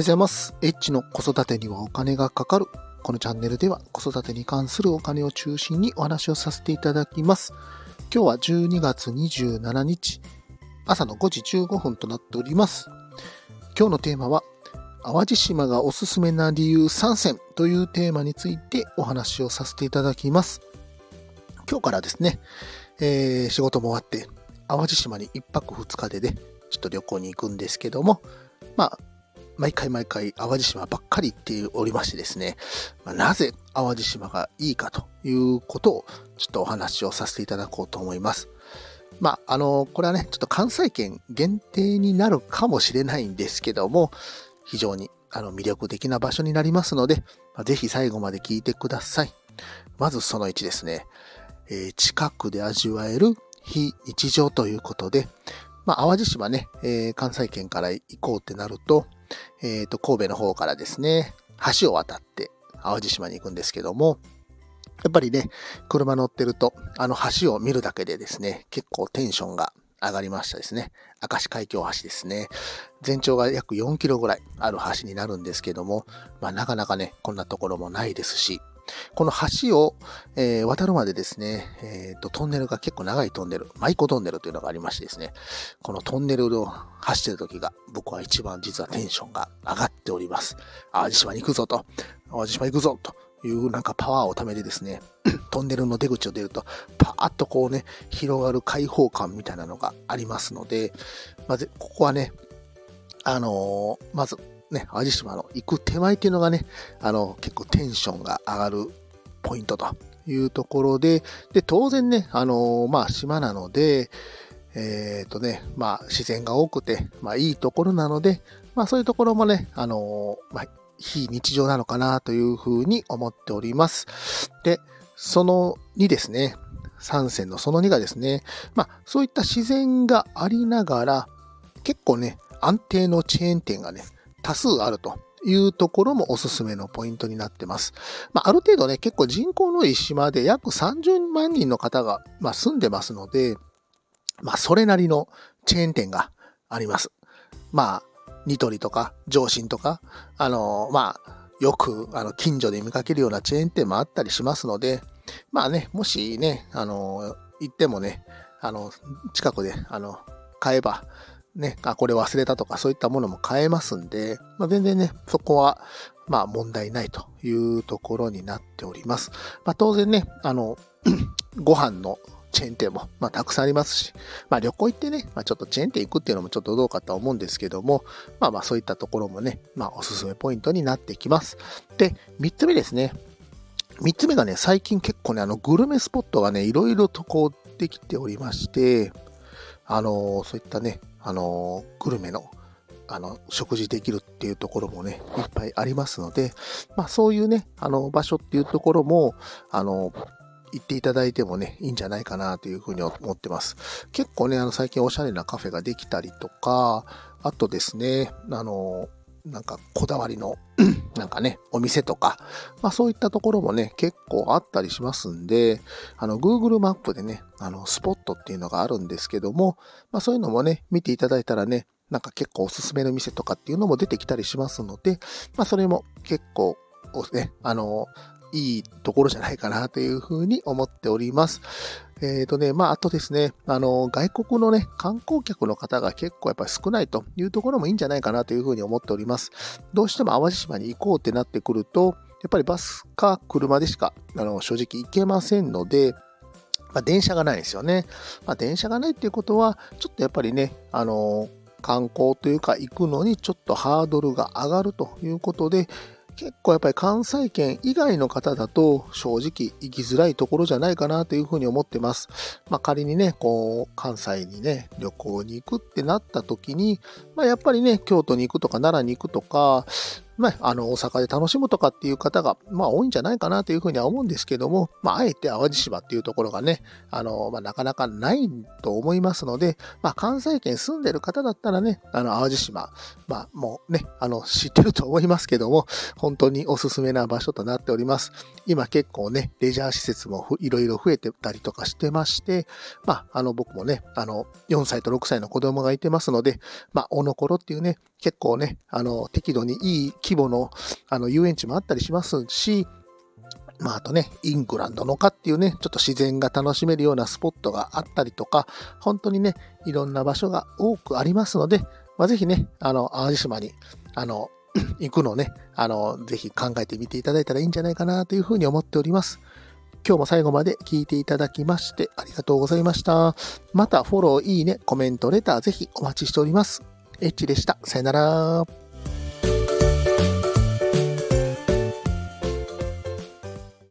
ようございます。エッチの子育てにはお金がかかる。このチャンネルでは子育てに関するお金を中心にお話をさせていただきます。今日は12月27日、朝の5時15分となっております。今日のテーマは、淡路島がおすすめな理由3選というテーマについてお話をさせていただきます。今日からですね、えー仕事も終わって、淡路島に1泊2日でね、ちょっと旅行に行くんですけども、まあ、毎回毎回淡路島ばっかり行っておりましてですね、まあなぜ淡路島がいいかということをちょっとお話をさせていただこうと思います。まあ、あの、これはね、ちょっと関西圏限定になるかもしれないんですけども、非常にあの魅力的な場所になりますので、まあぜひ最後まで聞いてください。まずその1ですね、えー近くで味わえる非日常ということで、まあ、淡路島ね、えー関西圏から行こうってなると、えっ、と、神戸の方からですね、橋を渡って淡路島に行くんですけども、やっぱりね、車乗ってると、あの橋を見るだけでですね、結構テンションが上がりましたですね。明石海峡橋ですね。全長が約4キロぐらいある橋になるんですけども、まあなかなかね、こんなところもないですし、この橋を、えー渡るまでですね、えーと、トンネルが結構長いトンネル、マイコトンネルというのがありましてですね、このトンネルを走ってる時が僕は一番実はテンションが上がっております。淡路島に行くぞと、淡路島行くぞというなんかパワーをためてですね、トンネルの出口を出ると、パーッとこうね、広がる開放感みたいなのがありますので、まず、ここはね、あのーまず、ね、淡路島の行く手前っていうのがね、あの、結構テンションが上がるポイントというところで、で、当然ね、あのまあ、島なので、えっ、とね、まあ、自然が多くて、まあ、いいところなので、まあ、そういうところもね、あのまあ、非日常なのかなというふうに思っております。で、その2ですね、3選のその2がですね、まあ、そういった自然がありながら、結構ね、安定のチェーン店がね、多数あるというところもおすすめのポイントになってます。まあ、ある程度ね、結構人口のいい島で約30万人の方が、まあ、住んでますので、まあ、それなりのチェーン店があります。まあ、ニトリとか、上信とか、あのまあ、よく、あの、近所で見かけるようなチェーン店もあったりしますので、まあね、もしね、あの行ってもね、あの、近くで、あの、買えば、ね、あ、これ忘れたとかそういったものも買えますんで、まあ、全然ね、そこは、まあ問題ないというところになっております。まあ当然ね、あの、ご飯のチェーン店も、まあたくさんありますし、まあ旅行行ってね、まあちょっとチェーン店行くっていうのもちょっとどうかと思うんですけども、まあまあそういったところもね、まあおすすめポイントになってきます。で、三つ目ですね。三つ目がね、最近結構ね、あのグルメスポットがね、いろいろとこうできておりまして、あのそういったね、あのグルメの、あの、食事できるっていうところもね、いっぱいありますので、まあそういうね、あの、場所っていうところも、あの、行っていただいてもね、いいんじゃないかなというふうに思ってます。結構ね、あの、最近おしゃれなカフェができたりとか、あとですね、あの、なんかこだわりの、なんかね、お店とか、まあそういったところもね、結構あったりしますんで、あの、Google マップでね、あの、スポットっていうのがあるんですけども、まあそういうのもね、見ていただいたらね、なんか結構おすすめの店とかっていうのも出てきたりしますので、まあそれも結構、ね、あの、いいところじゃないかなというふうに思っております。えっ、とね、まあ、あとですね、あの、外国のね、観光客の方が結構やっぱり少ないというところもいいんじゃないかなというふうに思っております。どうしても淡路島に行こうってなってくると、やっぱりバスか車でしか、あの、正直行けませんので、まあ、電車がないですよね。まあ、電車がないっていうことは、ちょっとやっぱりね、あの、観光というか行くのにちょっとハードルが上がるということで、結構やっぱり関西圏以外の方だと正直行きづらいところじゃないかなというふうに思ってます。まあ仮にね、こう、関西にね、旅行に行くってなった時に、まあやっぱりね、京都に行くとか奈良に行くとか、まあ、あの、大阪で楽しむとかっていう方が、まあ、多いんじゃないかなというふうには思うんですけども、まあ、あえて淡路島っていうところがね、あの、まあ、なかなかないと思いますので、まあ、関西圏住んでる方だったらね、あの、淡路島、まあ、もうね、あの、知ってると思いますけども、本当におすすめな場所となっております。今結構ね、レジャー施設もいろいろ増えてたりとかしてまして、まあ、あの、僕もね、あの、4歳と6歳の子供がいてますので、まあ、おのころっていうね、結構ね、あの、適度にいい規模の、あの、遊園地もあったりしますし、まあ、あとね、イングランドのかっていうね、ちょっと自然が楽しめるようなスポットがあったりとか、本当にね、いろんな場所が多くありますので、まあ、ぜひね、あの、淡路島に、あの、行くのをね、あの、ぜひ考えてみていただいたらいいんじゃないかなというふうに思っております。今日も最後まで聞いていただきましてありがとうございました。またフォロー、いいね、コメント、レターぜひお待ちしております。エッチでした。さよなら。